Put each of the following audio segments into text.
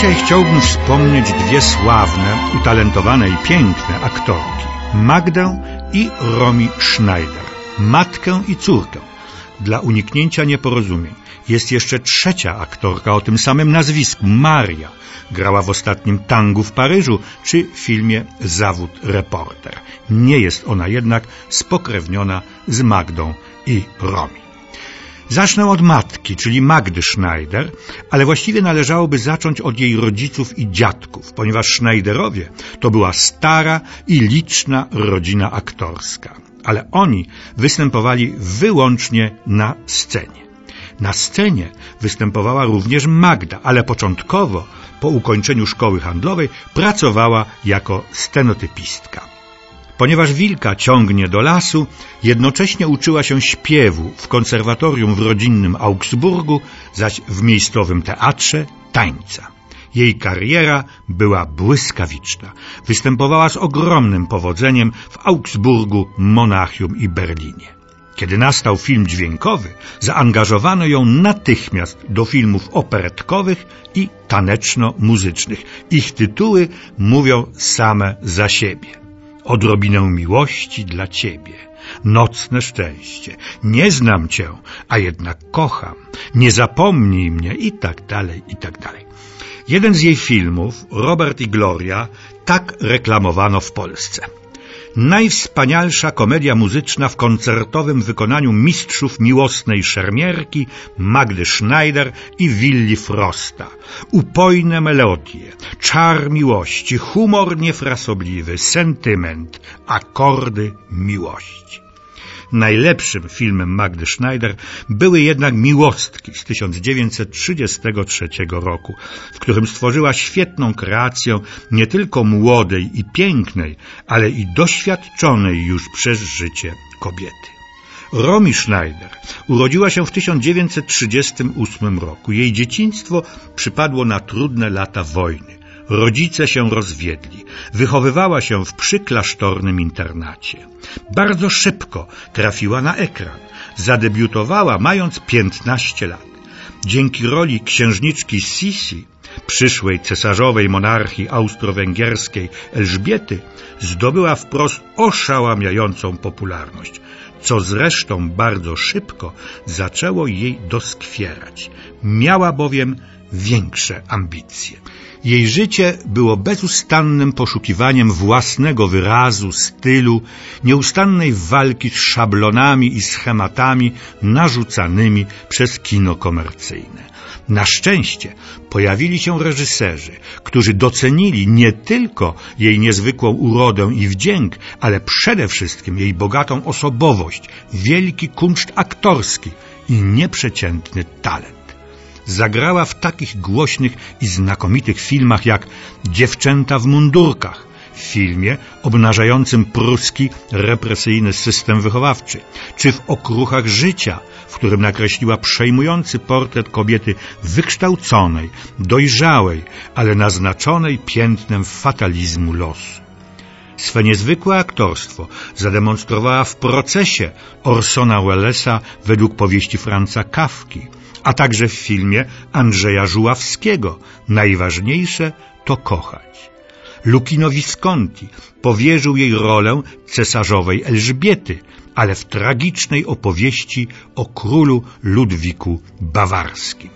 Dzisiaj chciałbym wspomnieć dwie sławne, utalentowane i piękne aktorki. Magdę i Romi Schneider. Matkę i córkę. Dla uniknięcia nieporozumień jest jeszcze trzecia aktorka o tym samym nazwisku, Maria. Grała w ostatnim tangu w Paryżu czy filmie Zawód reporter. Nie jest ona jednak spokrewniona z Magdą i Romi. Zacznę od matki, czyli Magdy Schneider, ale właściwie należałoby zacząć od jej rodziców i dziadków, ponieważ Schneiderowie to była stara i liczna rodzina aktorska. Ale oni występowali wyłącznie na scenie. Na scenie występowała również Magda, ale początkowo, po ukończeniu szkoły handlowej, pracowała jako stenotypistka. Ponieważ wilka ciągnie do lasu, jednocześnie uczyła się śpiewu w konserwatorium w rodzinnym Augsburgu, zaś w miejscowym teatrze tańca. Jej kariera była błyskawiczna. Występowała z ogromnym powodzeniem w Augsburgu, Monachium i Berlinie. Kiedy nastał film dźwiękowy, zaangażowano ją natychmiast do filmów operetkowych i taneczno-muzycznych. Ich tytuły mówią same za siebie. Odrobinę miłości dla ciebie, nocne szczęście, nie znam cię, a jednak kocham, nie zapomnij mnie i tak dalej, i tak dalej. Jeden z jej filmów, Robert i Gloria, tak reklamowano w Polsce. Najwspanialsza komedia muzyczna w koncertowym wykonaniu mistrzów miłosnej szermierki Magdy Schneider i Willi Frosta. Upojne melodie, czar miłości, humor niefrasobliwy, sentyment, akordy miłości. Najlepszym filmem Magdy Schneider były jednak Miłostki z 1933 roku, w którym stworzyła świetną kreację nie tylko młodej i pięknej, ale i doświadczonej już przez życie kobiety. Romy Schneider urodziła się w 1938 roku. Jej dzieciństwo przypadło na trudne lata wojny. Rodzice się rozwiedli. Wychowywała się w przyklasztornym internacie. Bardzo szybko trafiła na ekran. Zadebiutowała mając 15 lat. Dzięki roli księżniczki Sisi, przyszłej cesarzowej monarchii austro-węgierskiej Elżbiety, zdobyła wprost oszałamiającą popularność, co zresztą bardzo szybko zaczęło jej doskwierać. Miała bowiem większe ambicje. Jej życie było bezustannym poszukiwaniem własnego wyrazu, stylu, nieustannej walki z szablonami i schematami narzucanymi przez kino komercyjne. Na szczęście pojawili się reżyserzy, którzy docenili nie tylko jej niezwykłą urodę i wdzięk, ale przede wszystkim jej bogatą osobowość, wielki kunszt aktorski i nieprzeciętny talent zagrała w takich głośnych i znakomitych filmach jak Dziewczęta w mundurkach, w filmie obnażającym pruski represyjny system wychowawczy, czy w Okruchach życia, w którym nakreśliła przejmujący portret kobiety wykształconej, dojrzałej, ale naznaczonej piętnem fatalizmu losu. Swe niezwykłe aktorstwo zademonstrowała w procesie Orsona Wellesa według powieści Franca Kawki, a także w filmie Andrzeja Żuławskiego Najważniejsze to kochać. Lucchino Visconti powierzył jej rolę cesarzowej Elżbiety, ale w tragicznej opowieści o królu Ludwiku Bawarskim.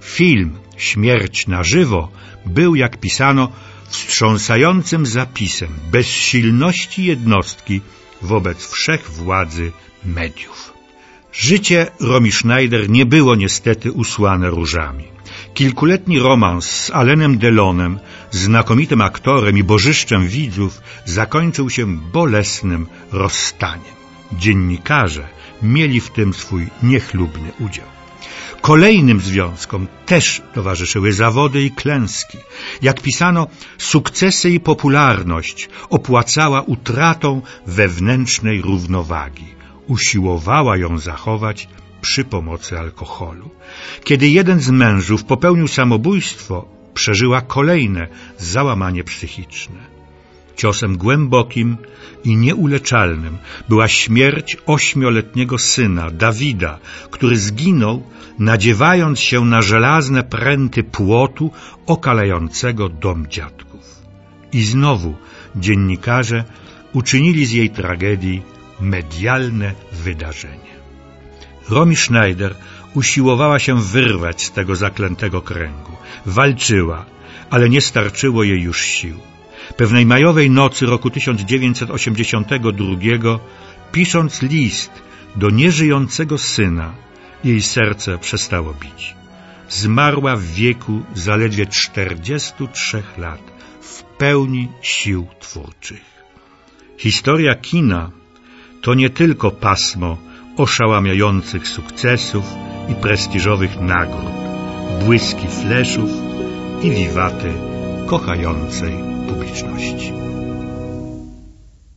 Film Śmierć na żywo był, jak pisano, wstrząsającym zapisem bezsilności jednostki wobec wszechwładzy mediów. Życie Romy Schneider nie było niestety usłane różami. Kilkuletni romans z Alenem Delonem, znakomitym aktorem i bożyszczem widzów, zakończył się bolesnym rozstaniem. Dziennikarze mieli w tym swój niechlubny udział. Kolejnym związkom też towarzyszyły zawody i klęski. Jak pisano, sukcesy i popularność opłacała utratą wewnętrznej równowagi usiłowała ją zachować przy pomocy alkoholu. Kiedy jeden z mężów popełnił samobójstwo, przeżyła kolejne załamanie psychiczne. Ciosem głębokim i nieuleczalnym była śmierć ośmioletniego syna, Dawida, który zginął, nadziewając się na żelazne pręty płotu okalającego dom dziadków. I znowu dziennikarze uczynili z jej tragedii medialne wydarzenie. Romy Schneider usiłowała się wyrwać z tego zaklętego kręgu. Walczyła, ale nie starczyło jej już sił. Pewnej majowej nocy roku 1982, pisząc list do nieżyjącego syna, jej serce przestało bić. Zmarła w wieku zaledwie 43 lat, w pełni sił twórczych. Historia kina to nie tylko pasmo oszałamiających sukcesów i prestiżowych nagród, błyski fleszów i wiwaty kochającej publiczności.